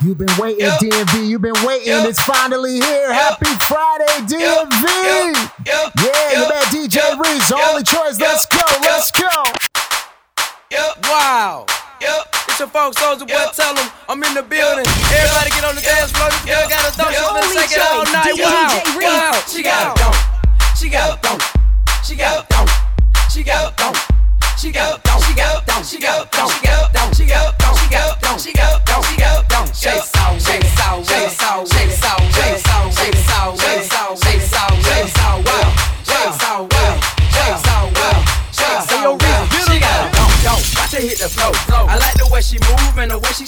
You've been waiting, yep. DMV. You've been waiting. Yep. It's finally here. Yep. Happy Friday, DMV. Yeah, your man DJ Reese, only choice. Let's go. Let's go. Wow. It's your folks, Soulja Boy. Tell them I'm in the building. Everybody get on the dance floor. This girl got a thumb. She's gonna take all night. Wow. Wow. She got a thumb. She got a thumb. She got a thumb. She got a thumb. She go, don't she go, don't she go, don't she go, don't she go, don't she go, don't she go, don't she go, don't shake so, shake so, shake so, shake so, shake so, shake so, shake so, shake so, shake so, well, shake so, well, shake so, well, shake so, well. She got don't, don't,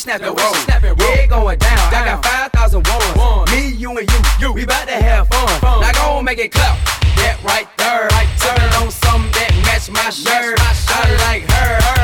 snap it, roll. Snap it, roll. Yeah, going down. down. I got 5,000 ones. One. Me, you, and you. you. We bout to have fun. fun. Now go make it clap. That right there. Right there. Sippin' on something that match my shirt. Match my shirt. I like her. her.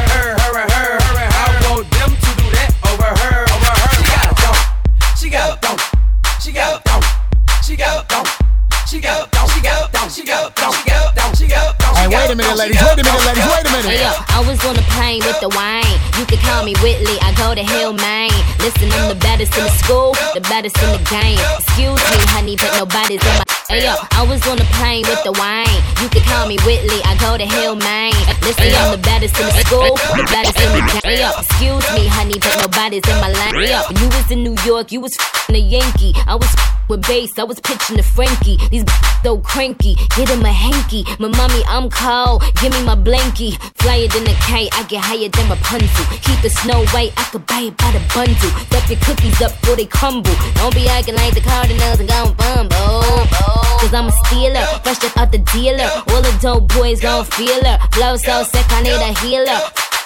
Minute, ladies. Wait a minute, ladies. Wait a minute. Hey, yo, I was on the plane with the wine. You could call me Whitley. I go to Hillman. Listen, I'm the baddest in the school, the baddest in the game. Excuse me, honey, but nobody's in my Hey yo, I was on the plane with the wine. You could call me Whitley, I go to Hillman. Listen, I'm the baddest in the school, the baddest in the game. Yo, excuse me, honey, but nobody's in my line. Hey yo, you was in New York, you was f***ing a Yankee. I was with bass, I was pitching to Frankie. These so cranky, get him a hanky. My mommy, I'm cold, give me my blankie. Flyer than a kite, I get higher than Rapunzel. Keep the snow white, I could buy it by the bundle. Stuff your cookies up before they crumble. Don't be acting like the Cardinals and gon' bumble. Cause I'm a stealer, fresh up out the dealer. All the dope boys gon' feel her. Flow so sick, I need a healer.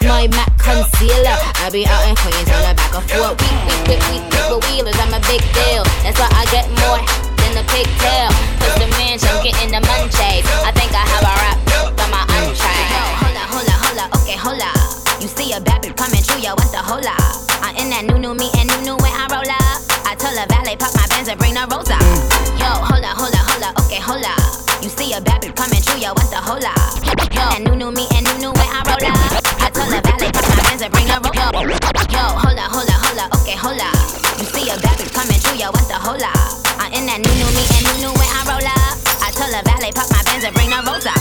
My Mac concealer. I be out in Queens on the back of four. Week, week, week, week, week, wheelers. I'm a big deal. That's why I get more than a pigtail. Cause the mansion getting the munchies. I think I have a rap on my untrained. Hola, hola, hola, okay, hola. You see a bad coming through, yo, what's the hola? I'm in that new, new me and new, new when I roll up. I tell the valet, pop my bands and bring the rosa. Yo, hola, hola, hola, okay, hola. You see a bad coming through, yo, what's the hola? Yo, and new, new me and new, new when I roll up. I tell the valet, pop my bands and bring the rosa. Yo, hola, hola, hola, okay, hola. You see a bad bitch coming through, yo, what's the hola? I'm in that new, new me and new, new when I roll up. I tell the valet, pop my bands and bring the rosa.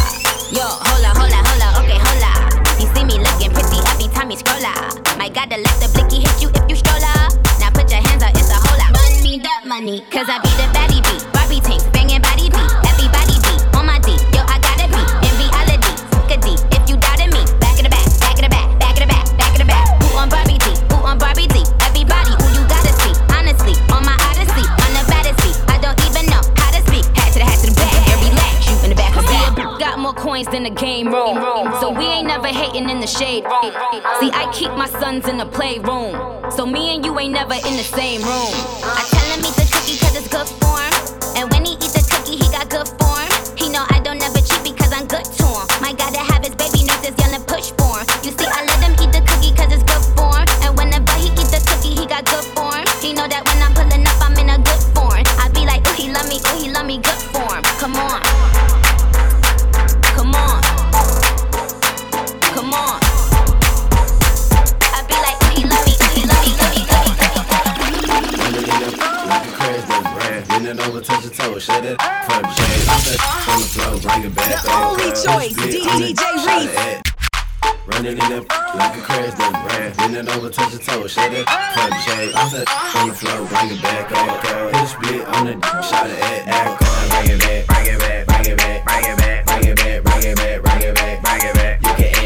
Yo, hola, hola, hola, okay, hola. You see me looking pretty every time you scroll up. My God, to let the blicky hit you if you stroll up. Now put your hands up, it's a whole lot. Run me that money, cause I be the baddie beat. The playroom. So me and you ain't never in the same room. It over, touch your toe, shut it from that on the floor, bring it back. The only choice, DJ Reese. Running it up like a crash that brand. Bend it over, touch your toe, shut it shade. Put that on the floor, bring it back. Hit a split on the shot it at. Bring it back, bring it back, bring it back, bring it back, bring it back, bring it back, bring it back, bring it back. You can act, you can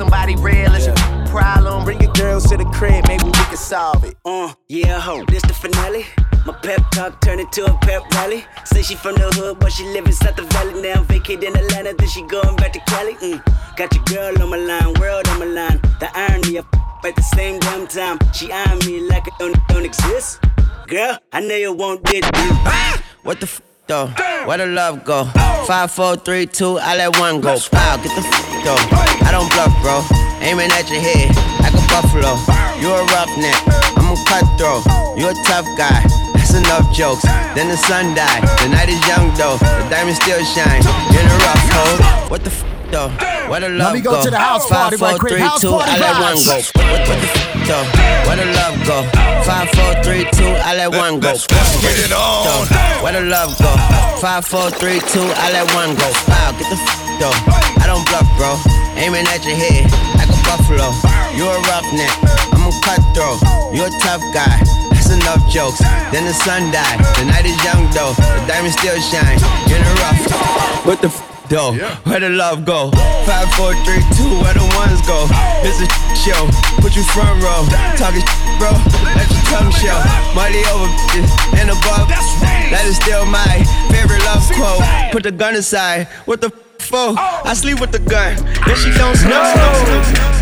somebody real is your problem, bring your girls to the crib, maybe we can solve it. Uh, yeah, ho, this the finale. My pep talk turned into a pep rally. Say she from the hood, but she live inside the valley now. Vacate in Atlanta, then she going back to Cali. Mm. Got your girl on my line, world on my line. The irony of at the same damn time. She eyeing me like it don't, don't exist. Girl, I know you want this. What the f though? Where the love go? Five, four, three, two, I let one go. Wow, get the f though. I don't bluff, bro. Aiming at your head like a buffalo. You a roughneck, I'm a cutthroat. You a tough guy. That's enough jokes. Then the sun died. The night is young though. The diamond still shine. In a rough hole. What the f though? Where the love Let me go, to the house Five, party four, right three, House two, party I let one go. What, what the f though? Where the love go? Five, four, three, two, I let one go. Let's, let's get it on. Where the love go? Five, four, three, two, I let one go. Wow, get the f though. I don't bluff, bro. Aiming at your head like a buffalo. You a roughneck, I'm a cutthroat. You a tough guy. That's enough jokes. Then the sun died. The night is young though. The diamond still shine. In a rough. What the f though? Where the love go? Five, four, three, two. Where the ones go? It's a show. Put you front row. Talking bro. Let your tongue show. Money over and above. That is still my favorite love quote. Put the gun aside. What the for? Oh. I sleep with the gun. Then she don't snow.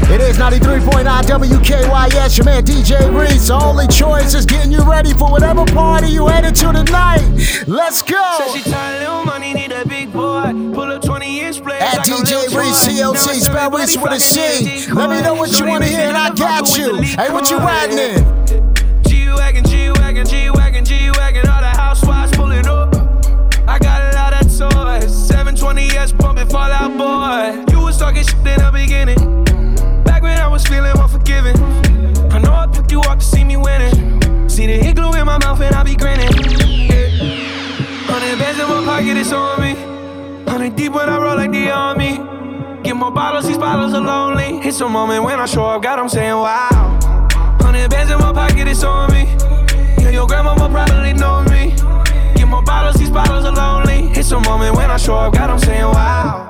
It is 93.9 WKYS, your man DJ Reese. The only choice is getting you ready for whatever party you headed to tonight. Let's go. Said she tired, little money, need a big boy. Pull up 20 inch blade. At DJ Reese CLC, spell Reese with a C. Let me know what you want to hear and I got you. Hey, what you riding in? G Wagon, G Wagon, G Wagon, talking shit beginning. Back when I was feeling. I know I picked you up to see me winning. See the hit glue in my mouth and I be grinning. Hundred bands in my pocket, it's on me. Hundred deep when I roll like the army. Get more bottles, these bottles are lonely. It's a moment when I show up, God, I'm saying wow. Hundred bands in my pocket, it's on me. Yeah, your grandma probably know me. Get more bottles, these bottles are lonely. It's a moment when I show up, God, I'm saying wow.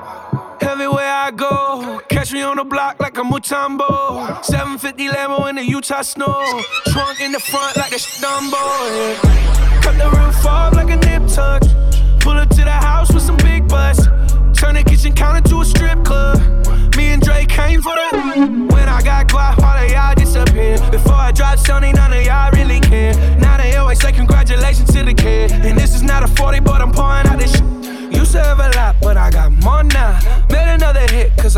Everywhere I go, catch me on the block like a Mutombo. 750 Lambo in the Utah snow. Trunk in the front like a Dumbo. Yeah. Cut the roof off like a nip tuck. Pull up to the house with some big butts. Turn the kitchen counter to a strip club. Me and Drake came for the. When I got quiet, all of y'all disappear. Before I dropped Sony, none of y'all really care. Now they always say congratulations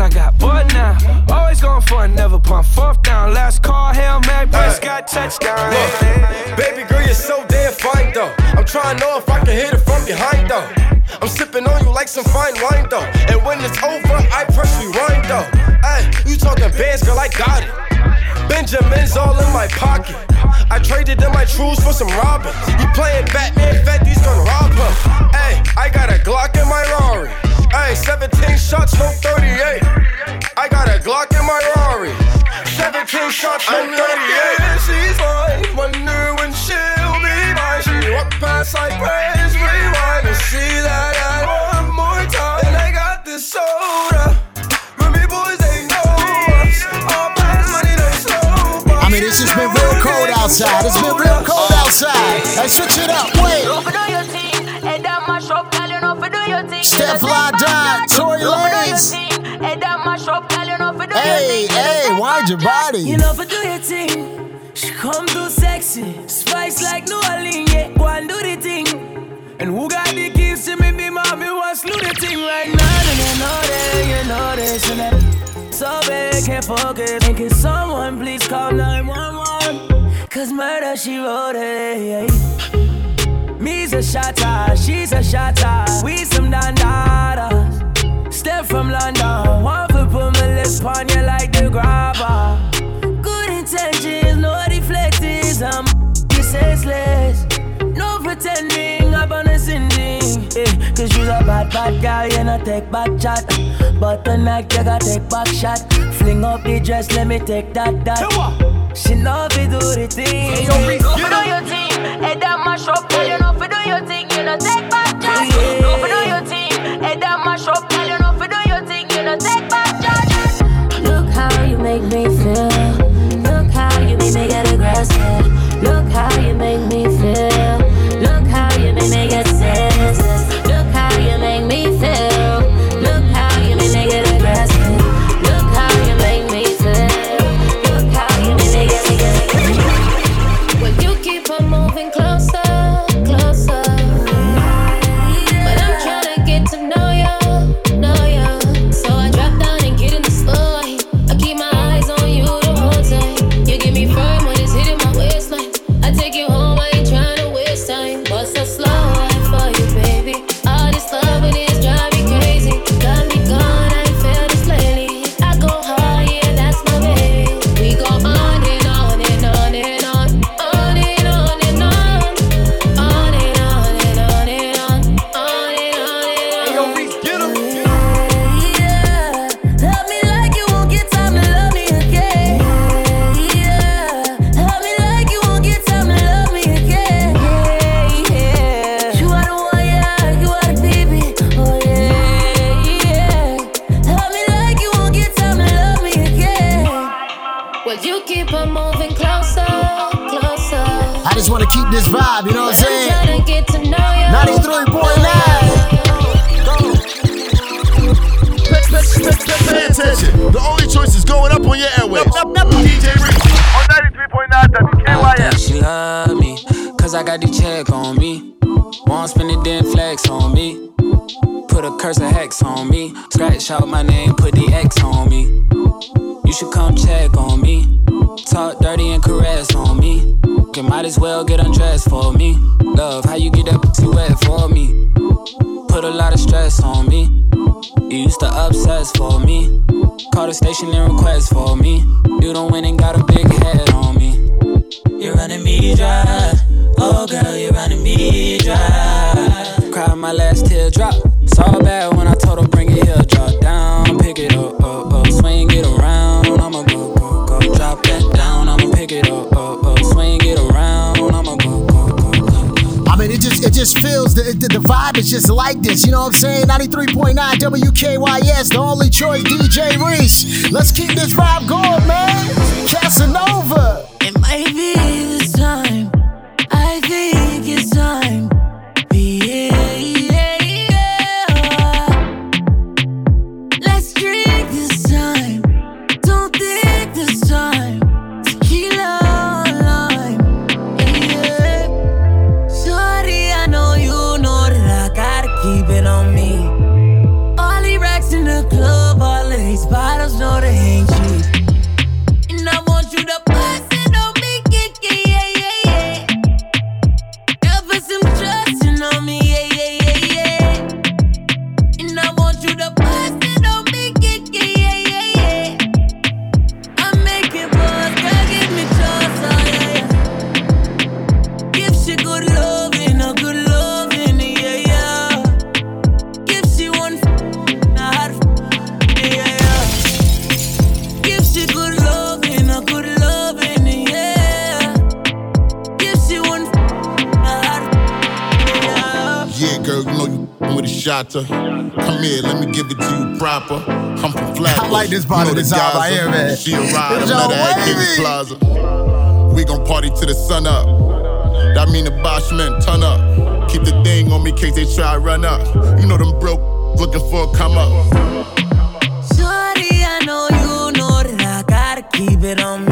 I got bored now. Always going for it, never pump fourth down. Last call, Hail Mary, Prescott, touchdown. Look, baby girl, you're so damn fine though. I'm trying to know if I can hit it from behind though. I'm sipping on you like some fine wine though. And when it's over, I press rewind though. Hey, you talking bands, girl, I got it. Benjamin's all in my pocket. I traded in my trues for some robins. You playing Batman, Fetty's gonna rob him. Hey, I got a Glock in my Rari. Hey, 17 shots, no 38. 17 shots, no 38. She's mine. Wonder when she'll be mine. She walk past like praise, rewind and see that I one more time. And I got this soda. Remy boys, they know us. All past money, they slow. I mean, it's just been real cold outside. It's been real cold outside. Hey, switch it up. Wait. Stefflon Don, Tory Lanez. Hey, hey, wind your body. You know, for do your thing. She come too sexy. Spice like New Orleans, yeah. Go and do the thing. And who got the keys to me, be mommy, wants do the thing right now. And you know that, you know this, and that. So big, can't focus. And can someone please call 911? Cause murder, she wrote it, yeah. Me's a shotter, ah, she's a shotter. Ah. We some dandadas. Step from London, one foot put my lips on you like the grabber. Good intentions, no deflectings. I'm senseless. No pretending, I'm on a sending. Eh, Cause you's a bad, bad girl, you know take back chat. But tonight you gotta take back shot. Fling up the dress, let me take that, that. She know fi do the thing. Go for do your team. Head that mash up. You know fi do your thing. You know take how check on me. Won't spend it, then flex on me. Put a curse of hex on me. Scratch out my name, put the X on me. You should come check on me. Talk dirty and caress on me. You might as well get undressed for me. Love, how you get that pussy wet for me? Put a lot of stress on me. You used to obsess for me. Call the station and request for me. You don't win and got a big head on me. You're running me dry. Oh, girl, you're running me dry. Cried my last teardrop. Saw bad when I told her bring it here. Drop down, pick it up, up, up. Swing it around. I'ma go, go, go. Drop that down. I'ma pick it up, up, up. Swing it around. I'ma go, go, go, go. I mean, it just it just feels the, the, the vibe is just like this. You know what I'm saying? 93.9 WKYS, the only choice, DJ Reese. Let's keep this vibe going, man. Casanova. With. Come here, let me give it to you proper. I'm from Flatbush. I like this part you of know the the song right Gaza. here, man. She a ride, It's I met all her at King's. Plaza. We gon' party till the sun up. That mean the Bosch men turn up. Keep the thing on me in case they try to run up. You know them broke looking for a come up. Shorty, I know you know that I gotta keep it on me.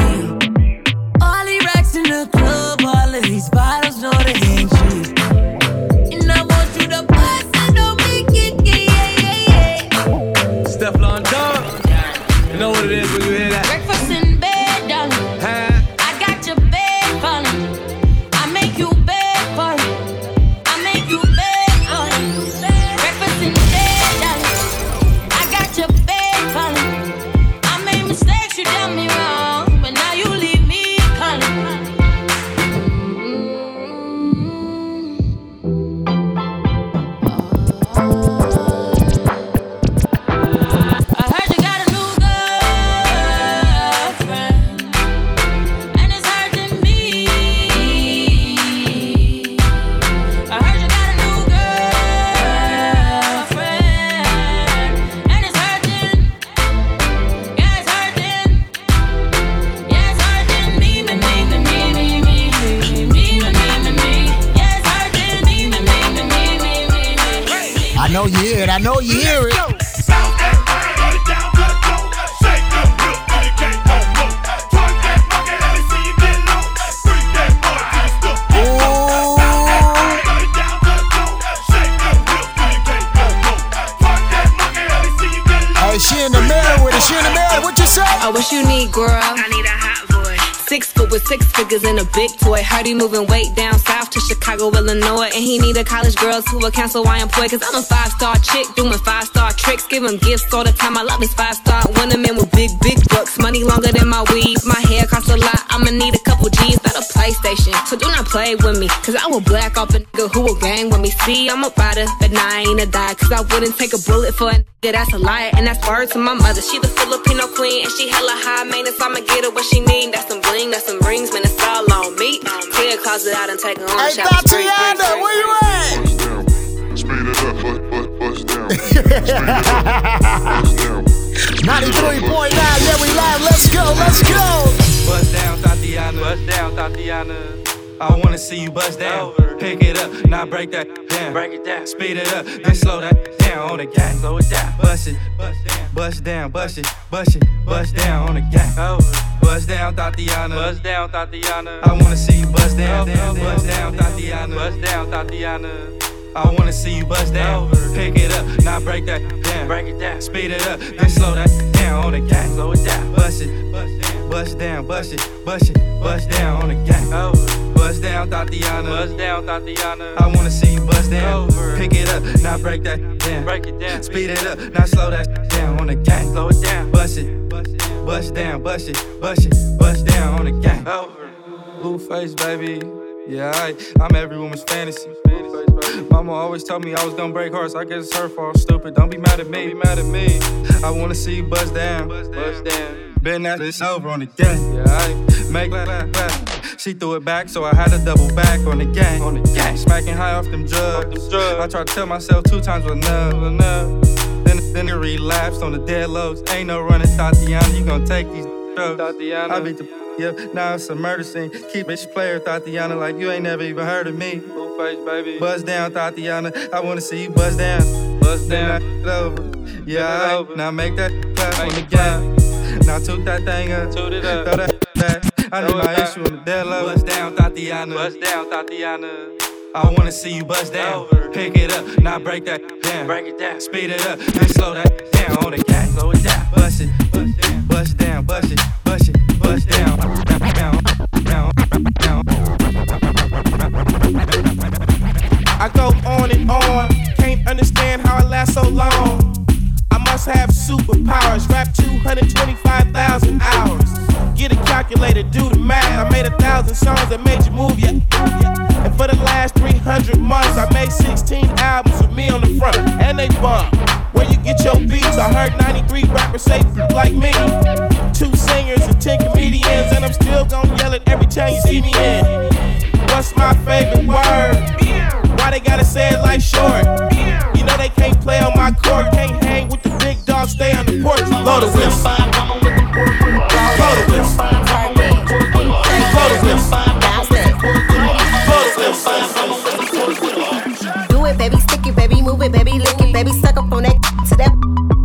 Girl? I need a hot boy. Six foot with six figures and a big toy. Heard he moving weight down south to Chicago, Illinois. And he need a college girls who will cancel why employ. Cause I'm a five star chick doing five star tricks. Give him gifts all the time. I love his five star women with big, big bucks. Money longer than my weave. My hair costs a lot. I'ma need a couple G's, not a PlayStation. So do not play with me. Cause I will black off a nigga who will gang with me. See, I'm a rider, but nah, I ain't a die. Cause I wouldn't take a bullet for a nigga that's a liar. And that's word to my mother. She the Filipino queen and she hella high maintenance. I'ma get her what she need. That's some bling, that's some rings, man. It's all on me. Clear closet out and take her on Hey, a shower. Spring, spring, Thotiana, where you at? Speed it up, bust, bust, bust down. Speed it up, bust down. 93.9, yeah, we live. Let's go, let's go. Bust down, Thotiana. Bust down, Thotiana. I wanna see you bust down. Pick it up, now break that down. Break it down. Speed it up, then slow that down on the gang. Slow it down. Bust it, bust down, bust it, bust it, bust down on the gang. Bust down, Thotiana. Bust down, Thotiana. I wanna see you bust down, down, bust down, Thotiana. Bust down, Thotiana. I wanna see you bust down. Pick it up, now break that down. Break it down. Speed it up, then slow that down on the gang. Slow it down. Bust it, bust down, bust down, bust it, bust it, bust down on the gang. Bust down, Thotiana. Bust down, Thotiana. I wanna see you bust down. Pick it up, now break that down. Break it down. Speed it up, now slow that down on the gang. Slow it down. Bust it, bust down, bust it, bust it, bust down on the gang. Blueface, baby. Yeah, I, I'm every woman's fantasy. Mama always told me I was gonna break hearts. I guess it's her fault. Stupid. Don't be mad at me. Be mad at me. I wanna see you bust down. Bust down. Been at this over on the gang. Yeah, I make that back. She threw it back, so I had to double back on the gang. On the gang. Smacking high off them drugs. I tried to tell myself two times was enough. enough. Then, then it relapsed on the dead lows. Ain't no running, Thotiana. You gon' take these drugs. Thotiana. I beat the yeah, now it's a murder scene. Keep bitch player, Thotiana, like you ain't never even heard of me. Blueface, baby. Buzz down, Thotiana. I wanna see you buzz down. Buzz down. over. Yeah, over. now make that clap on the gang. Now toot that thing up. Toot it up. Throw that back. I need my issue on the dead level. Buzz down, Thotiana. Buzz down, Thotiana. I wanna see you buzz down. Pick it up, now break that down. Break it down. Speed it up, then slow that down on the gang. Slow it down. Bust it, bust down, bust it, bust it, bust down. Down, down, down, I go on and on, can't understand how I last so long. Superpowers, rap 225,000 hours. Get a calculator, do the math. I made a thousand songs that made you move, yeah. yeah. And for the last 300 months, I made 16 albums with me on the front, and they bump. Where you get your beats? I heard 93 rappers say like me. Two singers and 10 comedians, and I'm still gonna yell it every time you see me in. What's my favorite word? Why they gotta say it like short? You know they can't play on my court, can't Do it, baby, stick it, baby, move it, baby, lick it, baby, suck up on that to that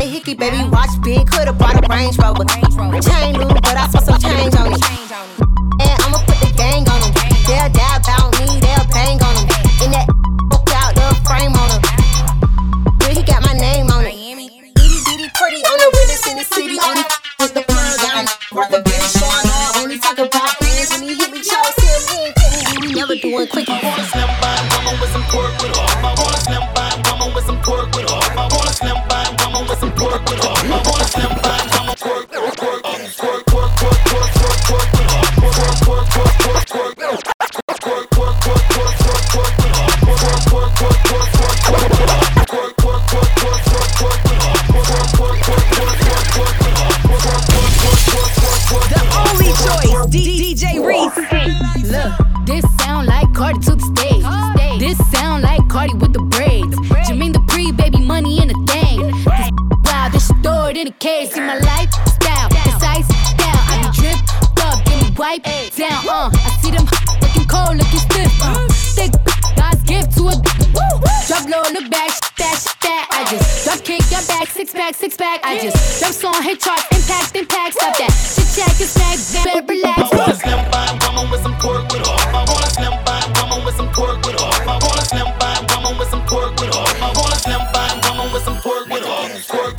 hickey, baby. Watch big, coulda bought a Range Rover. Down. Uh, I see them looking cold, looking stiff. Uh, thick God's gift to a. Drop low, look back, shit that, that. I just drop kick your back, six pack, six pack. I just drop song, hit charts, impact, impact. Stop that. Shit check, it's back, better relax. I wanna slim by woman with some pork with off. I wanna slim by woman with some pork with off. I wanna slim by woman with some pork with off. I wanna slim by woman with some pork with off. Pork,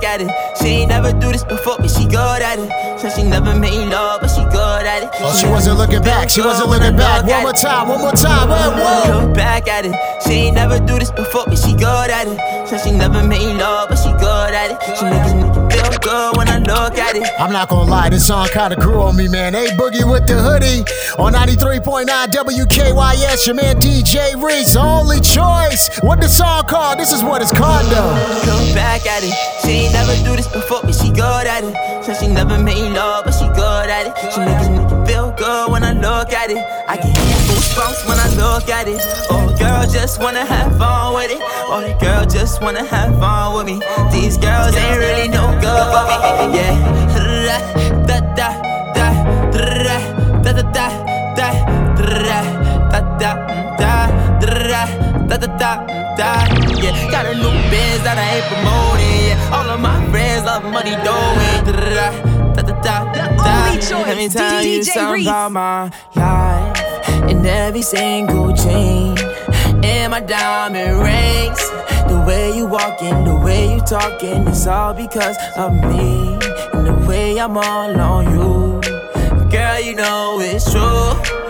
Back at it. She ain't never do this before, but she good at it. Said she never made love, but she good at it. Oh, she wasn't looking back. She wasn't looking back. One more time, one more time. Whoa, whoa. Come back at it. She ain't never do this before, but she good at it. Said she never made love, but she good at it. She make it. I'm not gonna lie, this song kinda grew on me, man. Hey, Boogie with the hoodie on 93.9 WKYS. Your man DJ Reese, only choice. What the song called? This is what it's called, though. Come back at it. She ain't never do this before, but she good at it. Said she never made love, but she good at it. She make nigga feel good when I look at it. I can goosebumps when I look at it. Oh, girl just wanna have fun with it. Oh, the girl just wanna have fun with me. These girls ain't really no good for me. Yeah. Da da da da da da da da da da da da da da da da yeah got a new biz that I ain't promoting yeah all of my friends love money doing da da da da da let me tell you something about my life and every single chain. And my diamond rings. The way you walking the way you talking it's all because of me. And the way I'm all on you. Girl you know it's true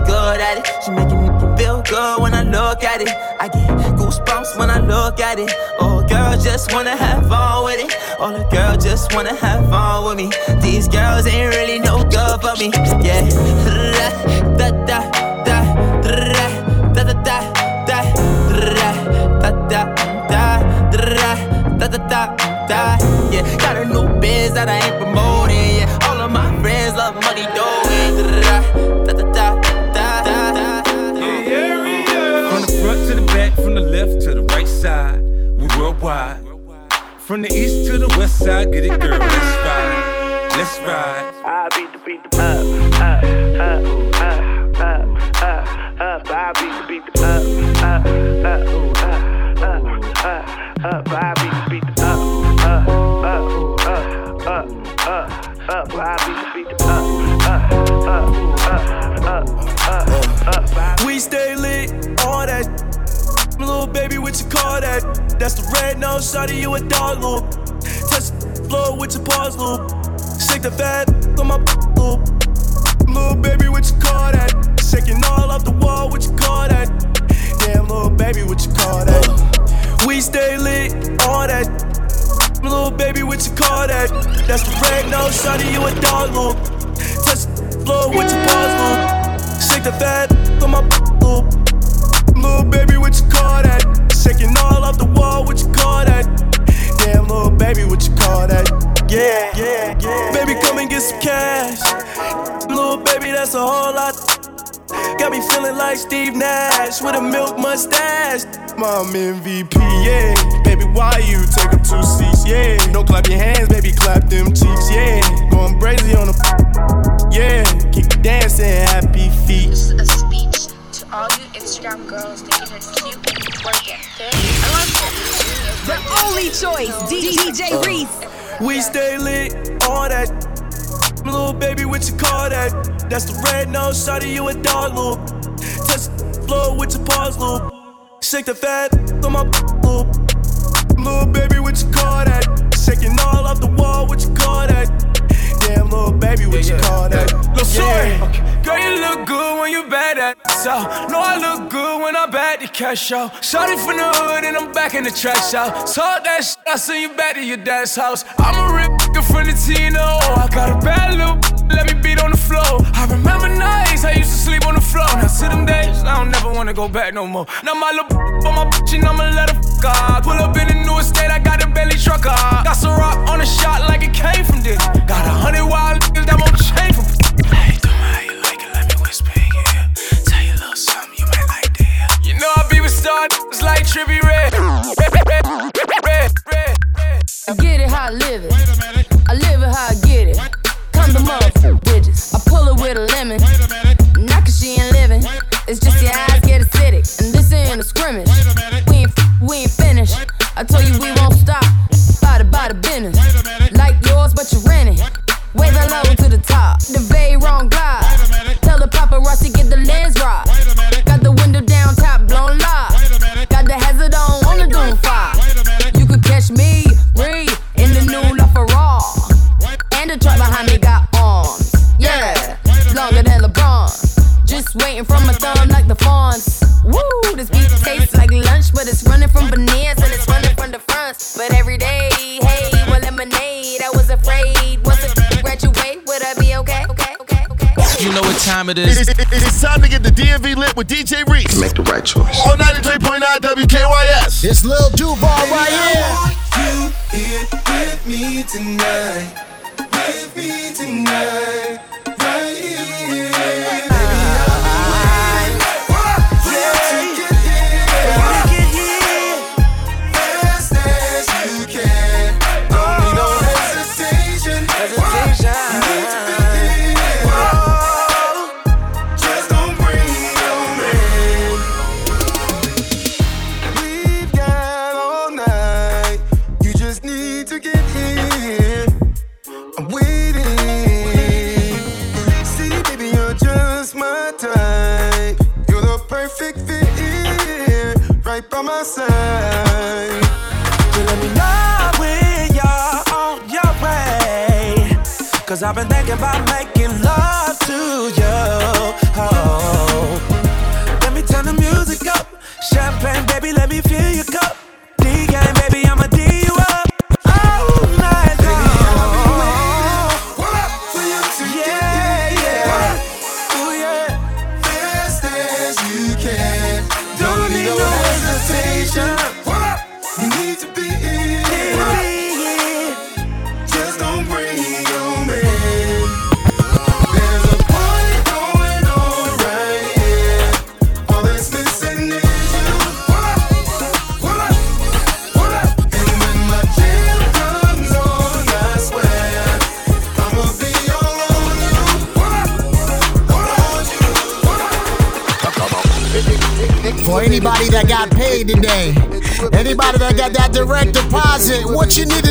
good at it. She making me feel good when I look at it. I get goosebumps when I look at it. Oh, girl just wanna have fun with it. All the girl just wanna have fun with me. These girls ain't really no good for me. Yeah, da da da da da da da da da da da da da da da da yeah got a new biz that I ain't promoting yeah all of my friends love money worldwide. From the east to the west side, get it, girl. Let's ride, let's ride. I beat the beat the up, up, up, up, up, up, up. I beat the beat the up, up, up, up, up, up, up. I beat the beat the up, up, up, up, up, up, up. I beat the beat the up, up, up, up, up, up. We stay lit, all that. Little baby, what you call that? That's the red nose, shawty, you a dog loop. Touch the floor with your paws loop. Shake the fat on my loop. Little baby, what you call that? Shaking all off the wall, what you call that? Damn, little baby, what you call that? We stay lit, all that. Little baby, what you call that? That's the red nose, shawty, you a dog loop. Touch the floor with your paws loop. Shake the fat on my loop. Little baby, what you call that? Shaking all off the wall, what you call that? Damn, little baby, what you call that? Yeah, yeah, yeah. Baby, come and get some cash. Little baby, that's a whole lot. Got me feeling like Steve Nash with a milk mustache. Mom MVP, yeah. Baby, why you take up two seats? Yeah. Don't clap your hands, baby, clap them cheeks, yeah. Going crazy on the, yeah. Keep dancing, happy feet. Instagram girls thinking it's cute when you twerk it. I love. The only choice, DJ Reese. We stay lit, all that. Little baby, what you call that? That's the red nose, shawty, you a dog loop. Touch the floor with your paws loop. Shake the fat on my loop. Little baby, what you call that? Shaking all off the wall, what you call that? Damn, little baby, what you call that? Lil' shorty, girl, you look good when you bad at so. Know I look good when I'm back to cash show. Shorty from the hood and I'm back in the track show. Talk that shit, I send you back to your dad's house. I'm a real nigga from the Tino. I got a bad little let me beat on the floor. I remember nights I used to sleep on the floor. Now to them days, I don't never wanna go back no more. Now my little on my bitch and I'ma let her fuck off. Pull up in the new estate, I got a belly trucker. Got some rock on the shot like it came from this. Got a hundred wild niggas that won't change from. Hey, tell me how you like it, let me whisper in your ear. Tell you a little something you might like to hear. You know I be with star niggas like Trippie Redd. Red, red, red, red, I get it how I live it. I live It's Lil Duval right here. You here with me tonight. With me tonight. Thinking about making love direct deposit, what you need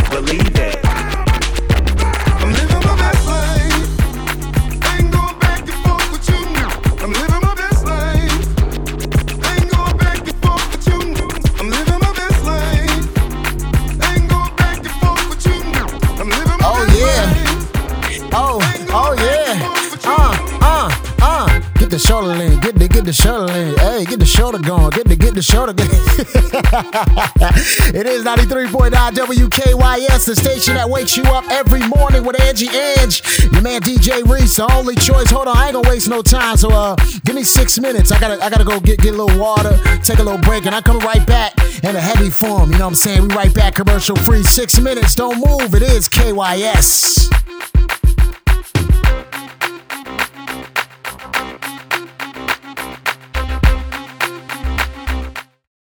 it is 93.9 WKYS, the station that wakes you up every morning with Angie Ange. Your man DJ Reese, the only choice. Hold on, I ain't gonna waste no time. So uh give me six minutes. I gotta I gotta go get, get a little water, take a little break, and I come right back in a heavy form. You know what I'm saying? We right back commercial free. Six minutes, don't move. It is KYS.